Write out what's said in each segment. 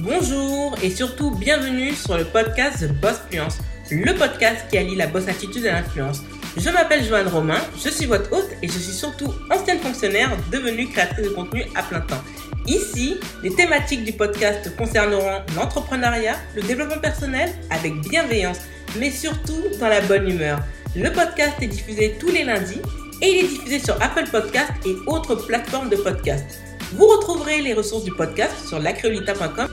Bonjour et surtout bienvenue sur le podcast The Boss Fluence, le podcast qui allie la boss attitude et l'influence. Je m'appelle Joanne Romain, je suis votre hôte et je suis surtout ancienne fonctionnaire devenue créatrice de contenu à plein temps. Ici, les thématiques du podcast concerneront l'entrepreneuriat, le développement personnel avec bienveillance, mais surtout dans la bonne humeur. Le podcast est diffusé tous les lundis et il est diffusé sur Apple Podcast et autres plateformes de podcast. Vous retrouverez les ressources du podcast sur lacreolita.com.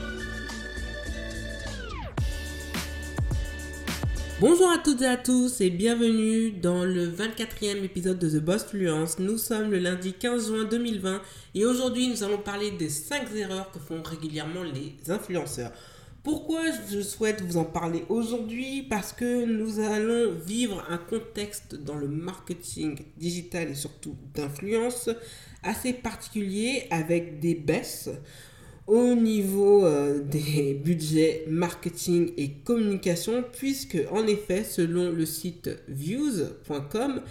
Bonjour à toutes et à tous et bienvenue dans le 24e épisode de The Boss Fluence. Nous sommes le lundi 15 juin 2020 et aujourd'hui nous allons parler des 5 erreurs que font régulièrement les influenceurs. Pourquoi je souhaite vous en parler aujourd'hui? Parce que nous allons vivre un contexte dans le marketing digital et surtout d'influence assez particulier avec des baisses au niveau euh, des budgets marketing et communication puisque en effet selon le site views.com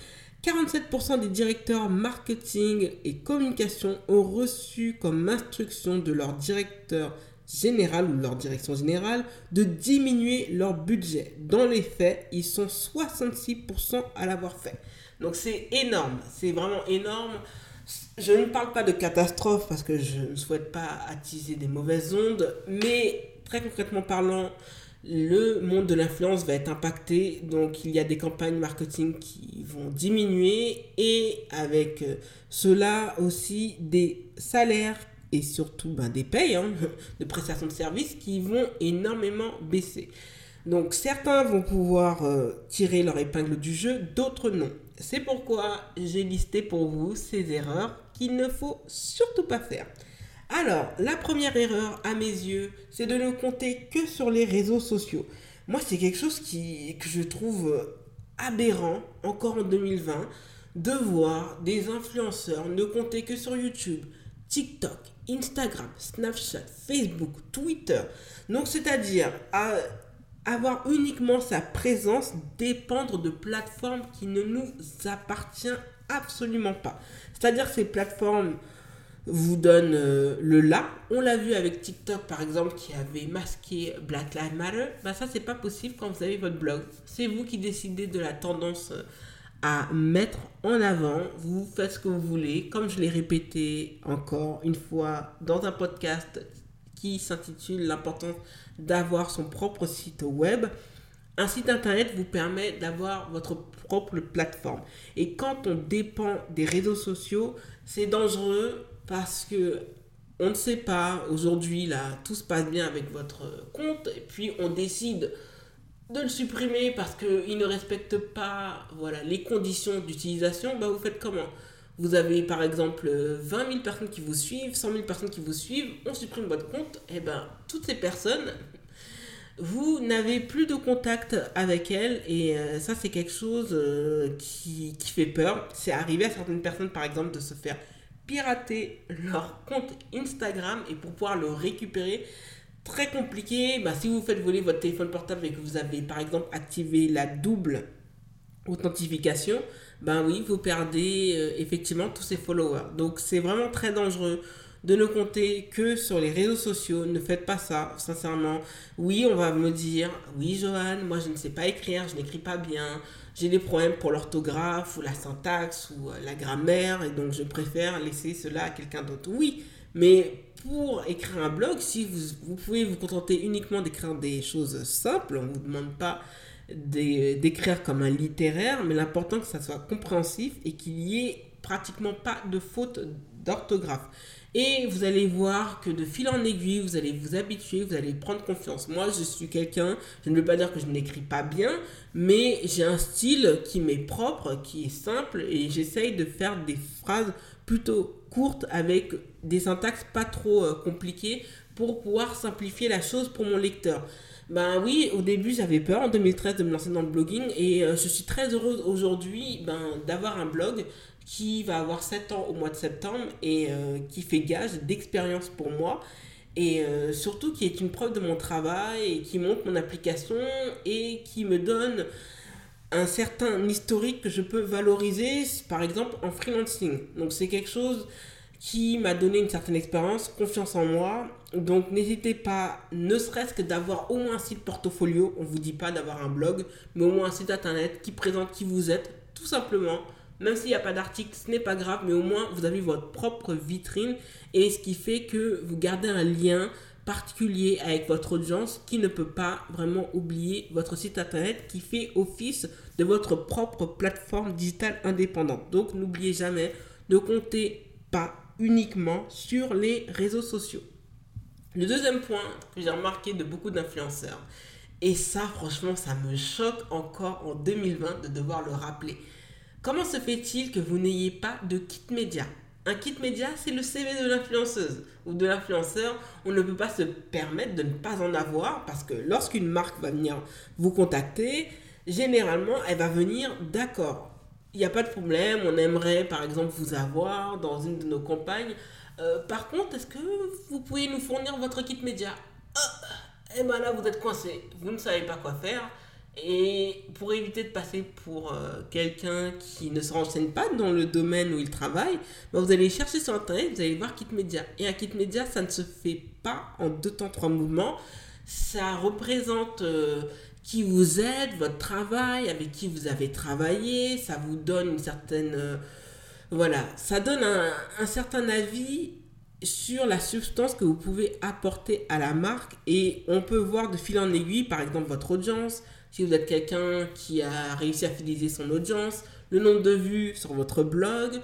47% des directeurs marketing et communication ont reçu comme instruction de leur directeur générale ou leur direction générale de diminuer leur budget. Dans les faits, ils sont 66% à l'avoir fait. Donc c'est énorme, c'est vraiment énorme. Je ne parle pas de catastrophe parce que je ne souhaite pas attiser des mauvaises ondes, mais très concrètement parlant, le monde de l'influence va être impacté. Donc il y a des campagnes marketing qui vont diminuer et avec cela aussi des salaires et surtout ben, des payes hein, de prestations de services qui vont énormément baisser. Donc certains vont pouvoir euh, tirer leur épingle du jeu, d'autres non. C'est pourquoi j'ai listé pour vous ces erreurs qu'il ne faut surtout pas faire. Alors, la première erreur à mes yeux, c'est de ne compter que sur les réseaux sociaux. Moi, c'est quelque chose qui, que je trouve aberrant, encore en 2020, de voir des influenceurs ne compter que sur YouTube, TikTok, Instagram, Snapchat, Facebook, Twitter. Donc, c'est-à-dire avoir uniquement sa présence dépendre de plateformes qui ne nous appartiennent absolument pas. C'est-à-dire ces plateformes vous donnent euh, le là. On l'a vu avec TikTok par exemple qui avait masqué Black Lives Matter. Ben, ça c'est pas possible quand vous avez votre blog. C'est vous qui décidez de la tendance euh, à mettre en avant. Vous faites ce que vous voulez. Comme je l'ai répété encore une fois dans un podcast qui s'intitule L'importance d'avoir son propre site web. Un site internet vous permet d'avoir votre propre plateforme. Et quand on dépend des réseaux sociaux, c'est dangereux parce que on ne sait pas, aujourd'hui, là, tout se passe bien avec votre compte, et puis on décide de le supprimer parce qu'il ne respecte pas les conditions d'utilisation, bah vous faites comment? Vous avez par exemple 20 000 personnes qui vous suivent, 100 000 personnes qui vous suivent, on supprime votre compte, et ben toutes ces personnes, vous n'avez plus de contact avec elles et euh, ça c'est quelque chose euh, qui, qui fait peur. C'est arrivé à certaines personnes par exemple de se faire pirater leur compte Instagram et pour pouvoir le récupérer, très compliqué. Bah, si vous faites voler votre téléphone portable et que vous avez par exemple activé la double authentification, ben oui, vous perdez euh, effectivement tous ces followers. Donc c'est vraiment très dangereux de ne compter que sur les réseaux sociaux. Ne faites pas ça, sincèrement. Oui, on va me dire, oui, Johan, moi je ne sais pas écrire, je n'écris pas bien, j'ai des problèmes pour l'orthographe ou la syntaxe ou euh, la grammaire, et donc je préfère laisser cela à quelqu'un d'autre. Oui, mais pour écrire un blog, si vous, pouvez vous contenter uniquement d'écrire des choses simples, on ne vous demande pas d'écrire comme un littéraire, mais l'important que ça soit compréhensif et qu'il y ait pratiquement pas de faute d'orthographe. Et vous allez voir que de fil en aiguille, vous allez vous habituer, vous allez prendre confiance. Moi, je suis quelqu'un, je ne veux pas dire que je n'écris pas bien, mais j'ai un style qui m'est propre, qui est simple, et j'essaye de faire des phrases plutôt courtes avec des syntaxes pas trop euh, compliquées pour pouvoir simplifier la chose pour mon lecteur. Ben oui, au début j'avais peur en 2013 de me lancer dans le blogging et euh, je suis très heureuse aujourd'hui ben, d'avoir un blog qui va avoir 7 ans au mois de septembre et euh, qui fait gage d'expérience pour moi et euh, surtout qui est une preuve de mon travail et qui montre mon application et qui me donne un certain historique que je peux valoriser par exemple en freelancing. Donc c'est quelque chose qui m'a donné une certaine expérience, confiance en moi. Donc n'hésitez pas, ne serait-ce que d'avoir au moins un site portfolio, on ne vous dit pas d'avoir un blog, mais au moins un site internet qui présente qui vous êtes, tout simplement. Même s'il n'y a pas d'article, ce n'est pas grave, mais au moins vous avez votre propre vitrine et ce qui fait que vous gardez un lien particulier avec votre audience qui ne peut pas vraiment oublier votre site internet qui fait office de votre propre plateforme digitale indépendante. Donc n'oubliez jamais de compter pas uniquement sur les réseaux sociaux. Le deuxième point que j'ai remarqué de beaucoup d'influenceurs, et ça franchement ça me choque encore en 2020 de devoir le rappeler. Comment se fait-il que vous n'ayez pas de kit média? Un kit média, c'est le CV de l'influenceuse ou de l'influenceur. On ne peut pas se permettre de ne pas en avoir parce que lorsqu'une marque va venir vous contacter, généralement, elle va venir, d'accord, il n'y a pas de problème, on aimerait par exemple vous avoir dans une de nos campagnes. Euh, par contre, est-ce que vous pouvez nous fournir votre kit média? Et bien là, vous êtes coincé, vous ne savez pas quoi faire. Et pour éviter de passer pour euh, quelqu'un qui ne se renseigne pas dans le domaine où il travaille, ben, vous allez chercher sur Internet, vous allez voir kit média. Et un kit média, ça ne se fait pas en deux temps, trois mouvements. Ça représente euh, qui vous aide, votre travail, avec qui vous avez travaillé, ça vous donne une certaine... Euh, voilà, ça donne un, certain avis sur la substance que vous pouvez apporter à la marque et on peut voir de fil en aiguille, par exemple, votre audience, si vous êtes quelqu'un qui a réussi à fidéliser son audience, le nombre de vues sur votre blog,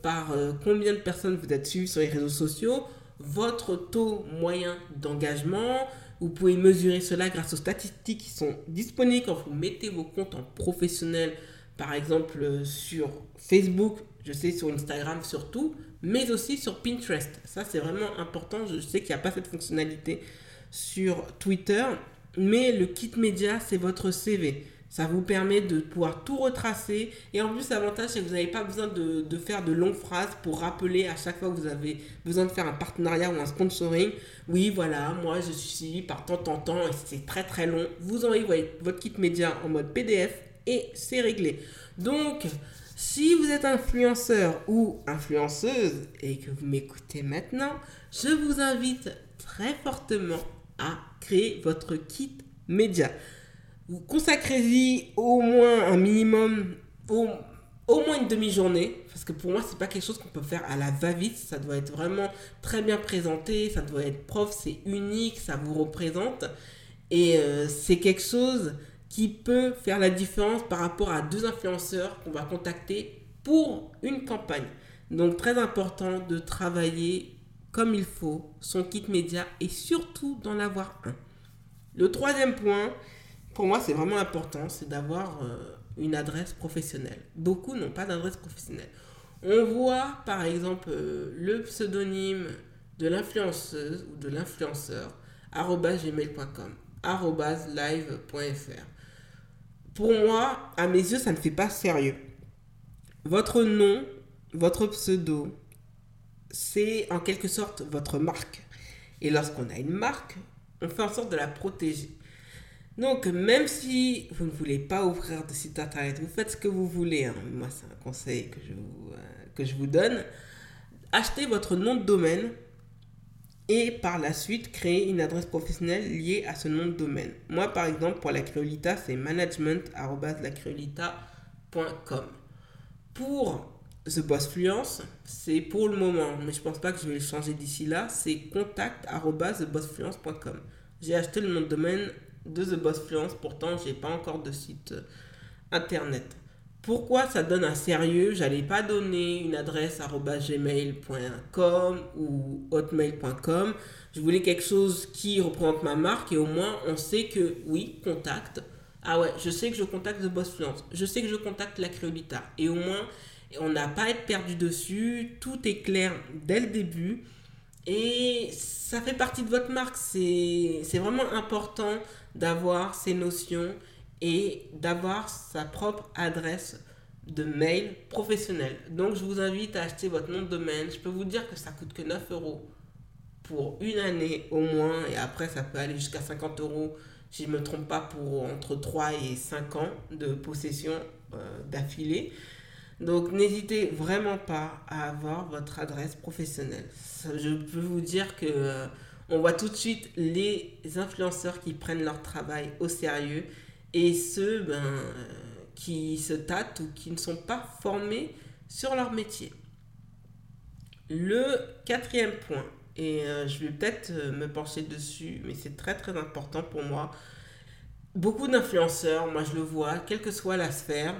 par euh, combien de personnes vous êtes suivi sur les réseaux sociaux, votre taux moyen d'engagement, vous pouvez mesurer cela grâce aux statistiques qui sont disponibles quand vous mettez vos comptes en professionnel, par exemple euh, sur Facebook, je sais sur Instagram surtout, mais aussi sur Pinterest. Ça, c'est vraiment important. Je sais qu'il n'y a pas cette fonctionnalité sur Twitter, mais le kit média, c'est votre CV. Ça vous permet de pouvoir tout retracer. Et en plus, l'avantage, c'est que vous n'avez pas besoin de, faire de longues phrases pour rappeler à chaque fois que vous avez besoin de faire un partenariat ou un sponsoring. Oui, voilà, moi, je suis suivi par tant, tant, tant, et c'est très, très long. Vous envoyez votre kit média en mode PDF et c'est réglé. Donc, si vous êtes influenceur ou influenceuse et que vous m'écoutez maintenant, je vous invite très fortement à créer votre kit média. Vous consacrez-y au moins un minimum, au, au moins une demi-journée, parce que pour moi, c'est pas quelque chose qu'on peut faire à la va-vite, ça doit être vraiment très bien présenté, ça doit être prof, c'est unique, ça vous représente, et euh, c'est quelque chose qui peut faire la différence par rapport à deux influenceurs qu'on va contacter pour une campagne. Donc très important de travailler comme il faut son kit média et surtout d'en avoir un. Le troisième point, pour moi, c'est vraiment important, c'est d'avoir euh, une adresse professionnelle. Beaucoup n'ont pas d'adresse professionnelle. On voit par exemple euh, le pseudonyme de l'influenceuse ou de l'influenceur gmail.com live.fr. Pour moi, à mes yeux, ça ne fait pas sérieux. Votre nom, votre pseudo, c'est en quelque sorte votre marque. Et lorsqu'on a une marque, on fait en sorte de la protéger. Donc, même si vous ne voulez pas ouvrir de site internet, vous faites ce que vous voulez. Hein. Moi, c'est un conseil que je, vous, euh, que je vous donne. Achetez votre nom de domaine et par la suite créer une adresse professionnelle liée à ce nom de domaine. Moi, par exemple, pour la créolita, c'est management.lacreolita.com. Pour The Boss Fluence, c'est pour le moment, mais je pense pas que je vais le changer d'ici là, c'est contact.thebossfluence.com. J'ai acheté le nom de domaine de The Boss Fluence. Pourtant, j'ai pas encore de site euh, internet. Pourquoi ça donne un sérieux? J'allais pas donner une adresse gmail.com ou hotmail.com. Je voulais quelque chose qui représente ma marque et au moins on sait que oui, contact. Ah ouais, je sais que je contacte The Boss Fluence. Je sais que je contacte la Créolita. Et au moins, on n'a pas à être perdu dessus. Tout est clair dès le début. Et ça fait partie de votre marque. C'est vraiment important d'avoir ces notions et d'avoir sa propre adresse de mail professionnelle. Donc je vous invite à acheter votre nom de domaine. Je peux vous dire que ça coûte que 9 euros pour une année au moins et après ça peut aller jusqu'à 50 euros si je ne me trompe pas pour entre 3 et 5 ans de possession euh, d'affilée. Donc n'hésitez vraiment pas à avoir votre adresse professionnelle. Je peux vous dire que euh, on voit tout de suite les influenceurs qui prennent leur travail au sérieux et ceux ben, euh, qui se tâtent ou qui ne sont pas formés sur leur métier. Le quatrième point, et euh, je vais peut-être me pencher dessus, mais c'est très très important pour moi. Beaucoup d'influenceurs, moi je le vois, quelle que soit la sphère,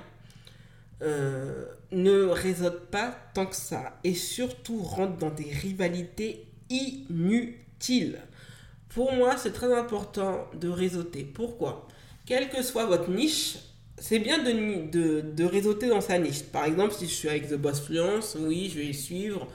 euh, ne réseautent pas tant que ça et surtout rentrent dans des rivalités inutiles. Pour moi, c'est très important de réseauter. Pourquoi? Quelle que soit votre niche, c'est bien de, de, de, réseauter dans sa niche. Par exemple, si je suis avec The Boss Fluence, oui, je vais suivre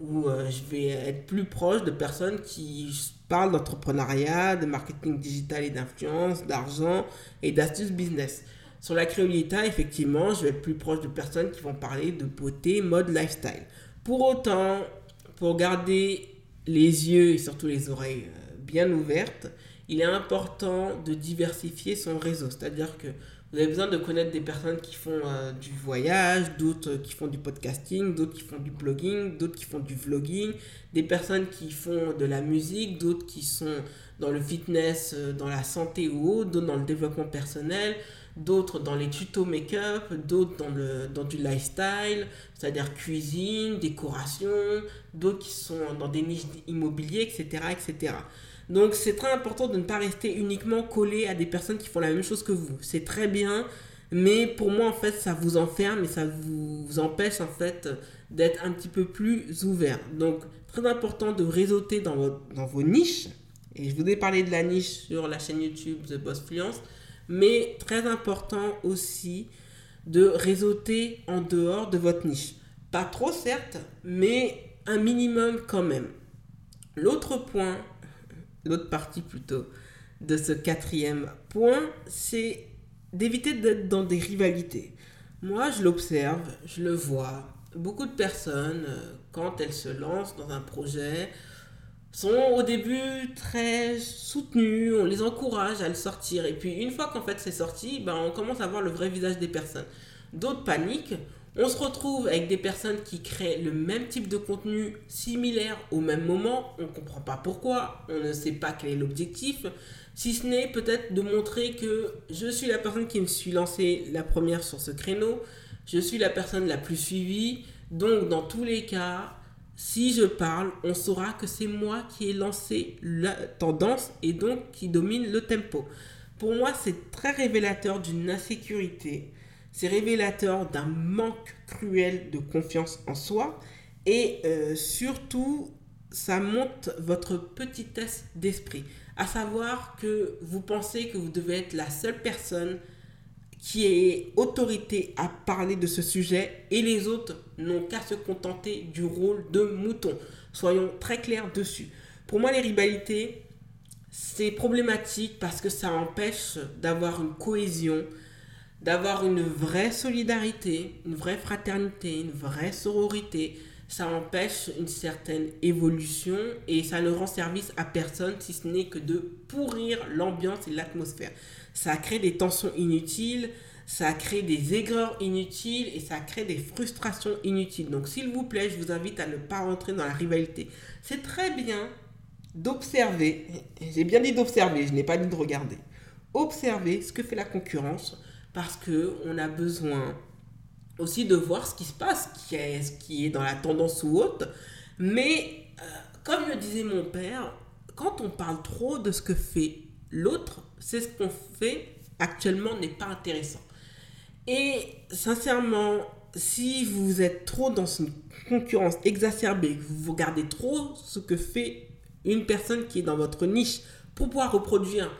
ou euh, je vais être plus proche de personnes qui parlent d'entrepreneuriat, de marketing digital et d'influence, d'argent et d'astuces business. Sur la créolita, effectivement, je vais être plus proche de personnes qui vont parler de beauté, mode, lifestyle. Pour autant, pour garder les yeux et surtout les oreilles euh, bien ouvertes, il est important de diversifier son réseau. C'est-à-dire que vous avez besoin de connaître des personnes qui font euh, du voyage, d'autres qui font du podcasting, d'autres qui font du blogging, d'autres qui font du vlogging, des personnes qui font de la musique, d'autres qui sont dans le fitness, euh, dans la santé ou autre, d'autres dans le développement personnel, d'autres dans les tutos make-up, d'autres dans, le, dans du lifestyle, c'est-à-dire cuisine, décoration, d'autres qui sont dans des niches immobiliers, etc. etc. Donc c'est très important de ne pas rester uniquement collé à des personnes qui font la même chose que vous. C'est très bien, mais pour moi en fait ça vous enferme et ça vous, empêche en fait d'être un petit peu plus ouvert. Donc très important de réseauter dans, dans vos niches. Et je vous ai parlé de la niche sur la chaîne YouTube The Boss Fluence mais très important aussi de réseauter en dehors de votre niche. Pas trop certes, mais un minimum quand même. L'autre point, l'autre partie plutôt de ce quatrième point, c'est d'éviter d'être dans des rivalités. Moi, je l'observe, je le vois. Beaucoup de personnes, euh, quand elles se lancent dans un projet, sont au début très soutenus, on les encourage à le sortir. Et puis une fois qu'en fait c'est sorti, ben, on commence à voir le vrai visage des personnes. D'autres paniquent. On se retrouve avec des personnes qui créent le même type de contenu similaire au même moment. On ne comprend pas pourquoi, on ne sait pas quel est l'objectif. Si ce n'est peut-être de montrer que je suis la personne qui me suis lancée la première sur ce créneau. Je suis la personne la plus suivie. Donc dans tous les cas, si je parle, on saura que c'est moi qui ai lancé la tendance et donc qui domine le tempo. Pour moi, c'est très révélateur d'une insécurité. C'est révélateur d'un manque cruel de confiance en soi. Et euh, surtout, ça monte votre petitesse d'esprit. À savoir que vous pensez que vous devez être la seule personne qui est autorité à parler de ce sujet et les autres n'ont qu'à se contenter du rôle de mouton. Soyons très clairs dessus. Pour moi, les rivalités, c'est problématique parce que ça empêche d'avoir une cohésion, d'avoir une vraie solidarité, une vraie fraternité, une vraie sororité. Ça empêche une certaine évolution et ça ne rend service à personne si ce n'est que de pourrir l'ambiance et l'atmosphère ça crée des tensions inutiles, ça crée des aigreurs inutiles et ça crée des frustrations inutiles. Donc s'il vous plaît, je vous invite à ne pas rentrer dans la rivalité. C'est très bien d'observer, j'ai bien dit d'observer, je n'ai pas dit de regarder. Observer ce que fait la concurrence parce que on a besoin aussi de voir ce qui se passe, qui est, ce qui est dans la tendance ou autre. Mais euh, comme le disait mon père, quand on parle trop de ce que fait l'autre, c'est ce qu'on fait actuellement n'est pas intéressant. Et sincèrement, si vous êtes trop dans une concurrence exacerbée, que vous regardez trop ce que fait une personne qui est dans votre niche pour pouvoir reproduire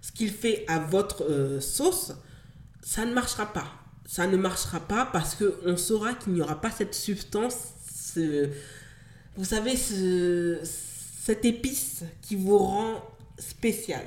ce qu'il fait à votre euh, sauce, ça ne marchera pas. Ça ne marchera pas parce qu'on saura qu'il n'y aura pas cette substance, vous savez, cette épice qui vous rend spécial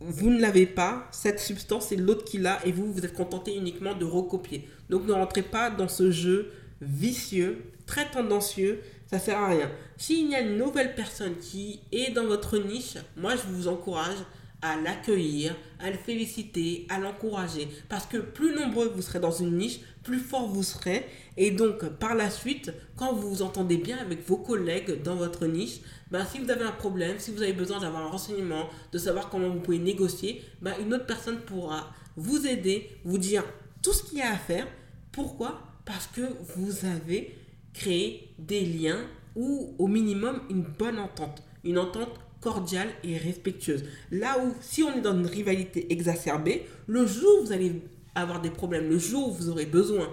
vous ne l'avez pas, cette substance, c'est l'autre qui l'a, et vous, vous êtes contenté uniquement de recopier. Donc ne rentrez pas dans ce jeu vicieux, très tendancieux, ça sert à rien. S'il y a une nouvelle personne qui est dans votre niche, moi je vous encourage à l'accueillir, à le féliciter, à l'encourager. Parce que plus nombreux vous serez dans une niche, plus fort vous serez. Et donc, par la suite, quand vous vous entendez bien avec vos collègues dans votre niche, ben, si vous avez un problème, si vous avez besoin d'avoir un renseignement, de savoir comment vous pouvez négocier, ben, une autre personne pourra vous aider, vous dire tout ce qu'il y a à faire. Pourquoi? Parce que vous avez créé des liens ou au minimum une bonne entente. Une entente cordiale et respectueuse. Là où, si on est dans une rivalité exacerbée, le jour où vous allez avoir des problèmes, le jour où vous aurez besoin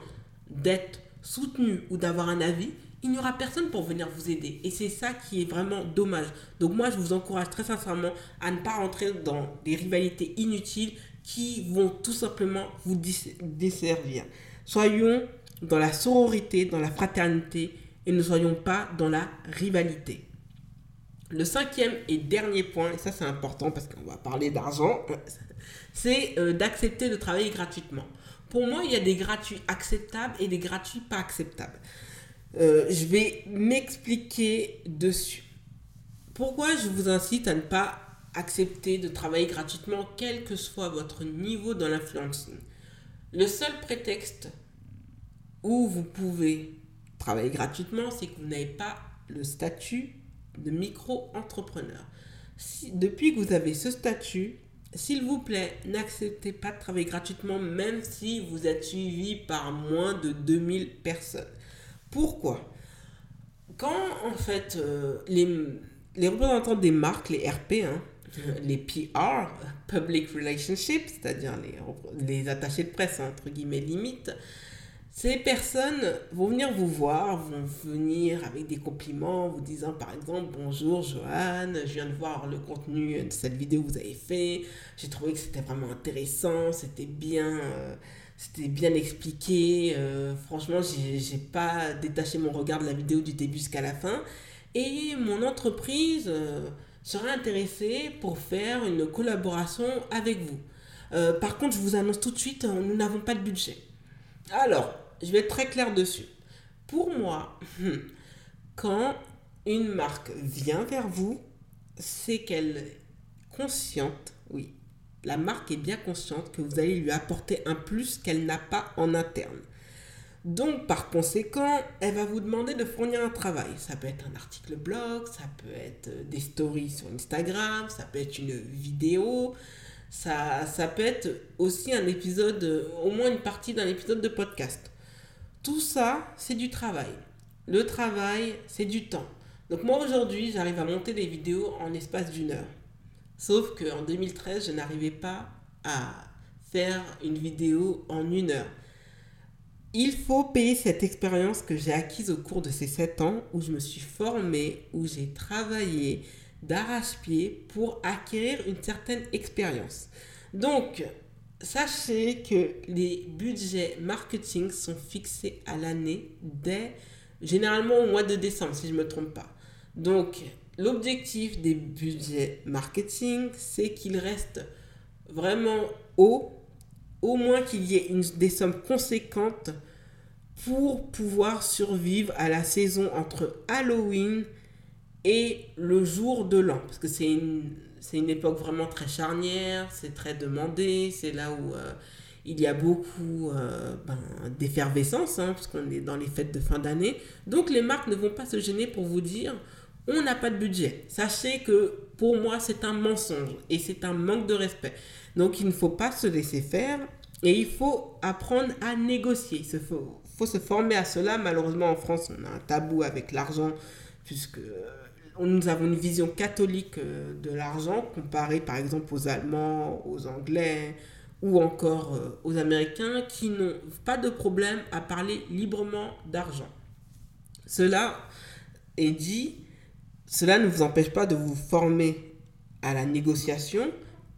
d'être soutenu ou d'avoir un avis, il n'y aura personne pour venir vous aider. Et c'est ça qui est vraiment dommage. Donc moi, je vous encourage très sincèrement à ne pas rentrer dans des rivalités inutiles qui vont tout simplement vous desservir. Soyons dans la sororité, dans la fraternité et ne soyons pas dans la rivalité. Le cinquième et dernier point, et ça c'est important parce qu'on va parler d'argent, c'est euh, d'accepter de travailler gratuitement. Pour moi, il y a des gratuits acceptables et des gratuits pas acceptables. Euh, je vais m'expliquer dessus. Pourquoi je vous incite à ne pas accepter de travailler gratuitement, quel que soit votre niveau dans l'influencing Le seul prétexte où vous pouvez travailler gratuitement, c'est que vous n'avez pas le statut de micro-entrepreneur. Si, depuis que vous avez ce statut, s'il vous plaît, n'acceptez pas de travailler gratuitement, même si vous êtes suivi par moins de 2000 personnes. Pourquoi? Quand en fait euh, les, les, représentants des marques, les RP, hein, les PR, Public Relationships, c'est-à-dire les, les attachés de presse, entre guillemets, limite, ces personnes vont venir vous voir, vont venir avec des compliments, vous disant par exemple bonjour Joanne, je viens de voir le contenu de cette vidéo que vous avez fait, j'ai trouvé que c'était vraiment intéressant, c'était bien, euh, c'était bien expliqué, euh, franchement j'ai pas détaché mon regard de la vidéo du début jusqu'à la fin et mon entreprise euh, serait intéressée pour faire une collaboration avec vous. par contre je vous annonce tout de suite, nous n'avons pas de budget. Alors, je vais être très clair dessus. Pour moi, quand une marque vient vers vous, c'est qu'elle est consciente, oui, la marque est bien consciente que vous allez lui apporter un plus qu'elle n'a pas en interne. Donc, par conséquent, elle va vous demander de fournir un travail. Ça peut être un article blog, ça peut être des stories sur Instagram, ça peut être une vidéo, ça, ça peut être aussi un épisode, au moins une partie d'un épisode de podcast. Tout ça, c'est du travail. Le travail, c'est du temps. Donc moi aujourd'hui, j'arrive à monter des vidéos en espace d'une heure. Sauf qu'en 2013, je n'arrivais pas à faire une vidéo en une heure. Il faut payer cette expérience que j'ai acquise au cours de ces 7 ans où je me suis formée, où j'ai travaillé d'arrache-pied pour acquérir une certaine expérience. Donc, sachez que les budgets marketing sont fixés à l'année dès généralement au mois de décembre, si je ne me trompe pas. Donc, l'objectif des budgets marketing, c'est qu'ils restent vraiment hauts, au moins qu'il y ait des sommes conséquentes pour pouvoir survivre à la saison entre Halloween et le jour de l'an. Parce que c'est une, c'est une époque vraiment très charnière, c'est très demandé, c'est là où euh, il y a beaucoup euh, ben, d'effervescence, hein, parce est dans les fêtes de fin d'année. Donc les marques ne vont pas se gêner pour vous dire on n'a pas de budget. Sachez que pour moi c'est un mensonge et c'est un manque de respect. Donc il ne faut pas se laisser faire et il faut apprendre à négocier. Il faut, faut se former à cela. Malheureusement en France on a un tabou avec l'argent puisque nous avons une vision catholique euh, de l'argent comparée par exemple aux Allemands, aux Anglais ou encore euh, aux Américains qui n'ont pas de problème à parler librement d'argent. Cela est dit, cela ne vous empêche pas de vous former à la négociation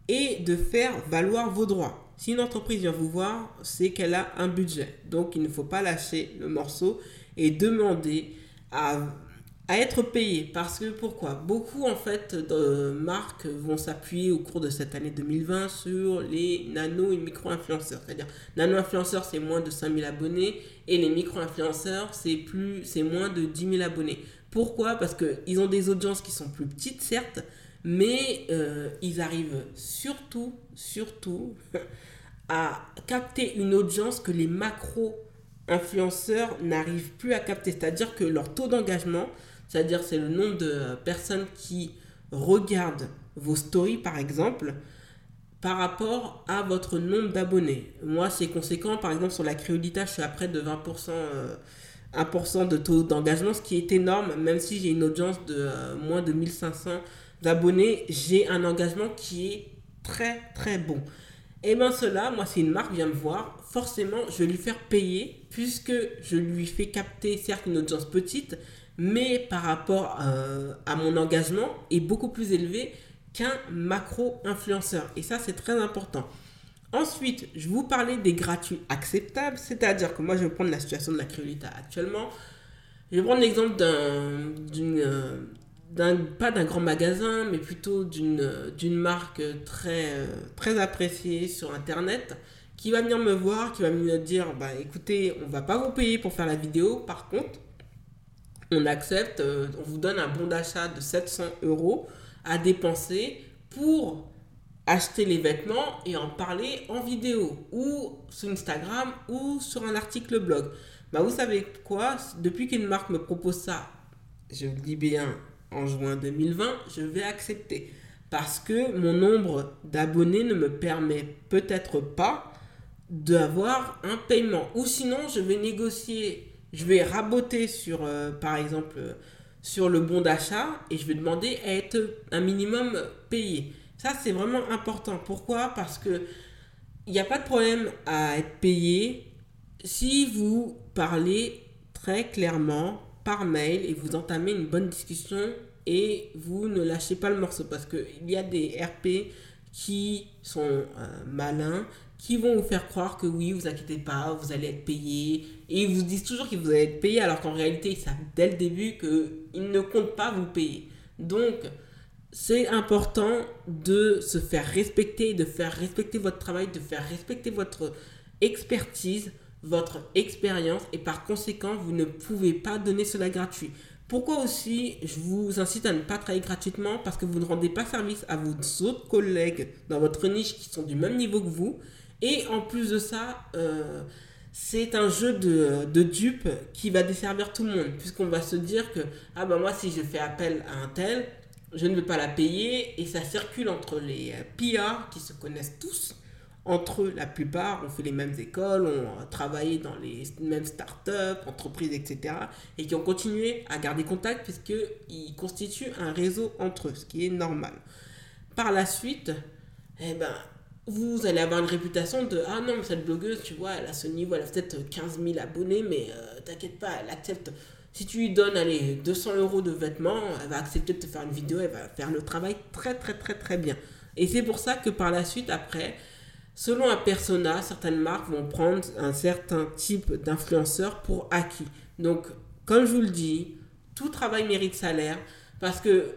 et de faire valoir vos droits. Si une entreprise vient vous voir, c'est qu'elle a un budget. Donc il ne faut pas lâcher le morceau et demander à être payé. Parce que pourquoi? Beaucoup en fait de marques vont s'appuyer au cours de cette année 2020 sur les nano et micro-influenceurs. C'est-à-dire, nano-influenceurs c'est moins de 5000 abonnés et les micro-influenceurs c'est plus c'est moins de 10 000 abonnés. Pourquoi? Parce qu'ils ont des audiences qui sont plus petites, certes, mais euh, ils arrivent surtout, surtout à capter une audience que les macro-influenceurs n'arrivent plus à capter. C'est-à-dire que leur taux d'engagement, c'est-à-dire c'est le nombre de personnes qui regardent vos stories par exemple, par rapport à votre nombre d'abonnés. Moi, c'est conséquent. Par exemple, sur la Créolita, je suis à près de 20%, 1% de taux d'engagement, ce qui est énorme, même si j'ai une audience de euh, moins de 1500 abonnés, j'ai un engagement qui est très très bon. Et bien cela, moi, si une marque vient me voir, forcément, je vais lui faire payer puisque je lui fais capter, certes, une audience petite, mais par rapport euh, à mon engagement est beaucoup plus élevé qu'un macro-influenceur. Et ça, c'est très important. Ensuite, je vous parler des gratuits acceptables, c'est-à-dire que moi, je vais prendre la situation de la Créolita actuellement. Je vais prendre l'exemple d'une, euh, pas d'un grand magasin, mais plutôt d'une, d'une marque très, très appréciée sur Internet qui va venir me voir, qui va me dire, bah écoutez, on va pas vous payer pour faire la vidéo, par contre, on accepte, euh, on vous donne un bon d'achat de 700 euros à dépenser pour acheter les vêtements et en parler en vidéo ou sur Instagram ou sur un article blog. Bah vous savez quoi? Depuis qu'une marque me propose ça, je le dis bien en juin 2020, je vais accepter. Parce que mon nombre d'abonnés ne me permet peut-être pas d'avoir un paiement. Ou sinon je vais négocier, je vais raboter sur euh, par exemple sur le bon d'achat et je vais demander à être un minimum payé. Ça, c'est vraiment important. Pourquoi? Parce que il n'y a pas de problème à être payé si vous parlez très clairement par mail et vous entamez une bonne discussion et vous ne lâchez pas le morceau parce qu'il y a des RP qui sont euh, malins, qui vont vous faire croire que oui, vous inquiétez pas, vous allez être payé. Et ils vous disent toujours que vous allez être payé alors qu'en réalité, ils savent dès le début qu'ils ne comptent pas vous payer. Donc, c'est important de se faire respecter, de faire respecter votre travail, de faire respecter votre expertise, votre expérience et par conséquent, vous ne pouvez pas donner cela gratuit. Pourquoi aussi je vous incite à ne pas travailler gratuitement? Parce que vous ne rendez pas service à vos autres collègues dans votre niche qui sont du même niveau que vous et en plus de ça, euh, c'est un jeu de, de dupe qui va desservir tout le monde. Puisqu'on va se dire que, ah ben moi, si je fais appel à un tel, je ne vais pas la payer. Et ça circule entre les euh, PR qui se connaissent tous. Entre eux, la plupart, on fait les mêmes écoles, on travaillé dans les mêmes startups, entreprises, etc. Et qui ont continué à garder contact puisqu'ils constituent un réseau entre eux, ce qui est normal. Par la suite, eh ben, vous allez avoir une réputation de Ah non, mais cette blogueuse, tu vois, elle a ce niveau, elle a peut-être 15 000 abonnés, mais euh, t'inquiète pas, elle accepte. Si tu lui donnes, allez, 200 euros de vêtements, elle va accepter de te faire une vidéo, elle va faire le travail très, très, très, très bien. Et c'est pour ça que par la suite, après, selon un persona, certaines marques vont prendre un certain type d'influenceur pour acquis. Donc, comme je vous le dis, tout travail mérite salaire parce que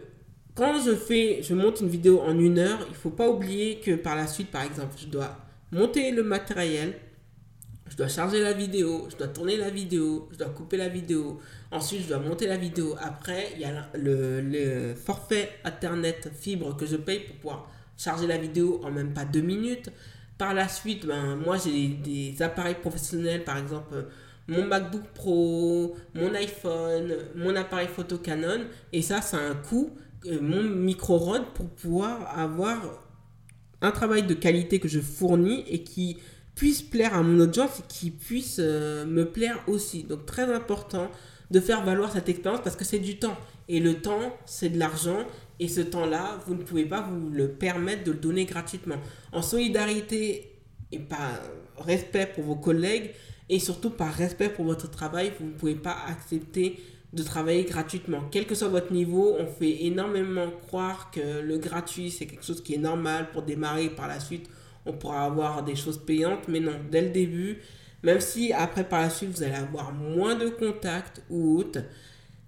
quand je fais, je monte une vidéo en une heure, il faut pas oublier que par la suite, par exemple, je dois monter le matériel, je dois charger la vidéo, je dois tourner la vidéo, je dois couper la vidéo. Ensuite, je dois monter la vidéo. Après, il y a le, forfait Internet fibre que je paye pour pouvoir charger la vidéo en même pas deux minutes. Par la suite, ben, moi, j'ai des appareils professionnels, par exemple mon MacBook Pro, mon iPhone, mon appareil photo Canon. Et ça, ça a un coût mon micro-rod pour pouvoir avoir un travail de qualité que je fournis et qui puisse plaire à mon audience et qui puisse euh, me plaire aussi. Donc très important de faire valoir cette expérience parce que c'est du temps. Et le temps, c'est de l'argent. Et ce temps-là, vous ne pouvez pas vous le permettre de le donner gratuitement. En solidarité et par respect pour vos collègues et surtout par respect pour votre travail, vous ne pouvez pas accepter de travailler gratuitement. Quel que soit votre niveau, on fait énormément croire que le gratuit, c'est quelque chose qui est normal pour démarrer. Par la suite, on pourra avoir des choses payantes. Mais non, dès le début, même si après, par la suite, vous allez avoir moins de contacts ou autres,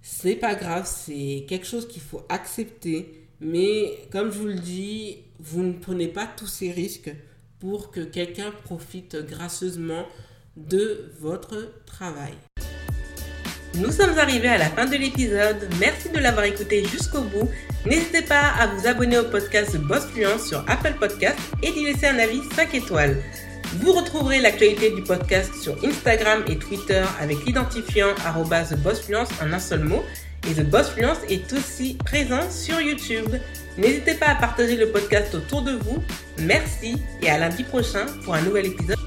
c'est pas grave, c'est quelque chose qu'il faut accepter. Mais comme je vous le dis, vous ne prenez pas tous ces risques pour que quelqu'un profite gracieusement de votre travail. Nous sommes arrivés à la fin de l'épisode. Merci de l'avoir écouté jusqu'au bout. N'hésitez pas à vous abonner au podcast Boss Fluence sur Apple Podcast et d'y laisser un avis 5 étoiles. Vous retrouverez l'actualité du podcast sur Instagram et Twitter avec l'identifiant TheBossFluence en un seul mot. Et The Boss Fluence est aussi présent sur YouTube. N'hésitez pas à partager le podcast autour de vous. Merci et à lundi prochain pour un nouvel épisode.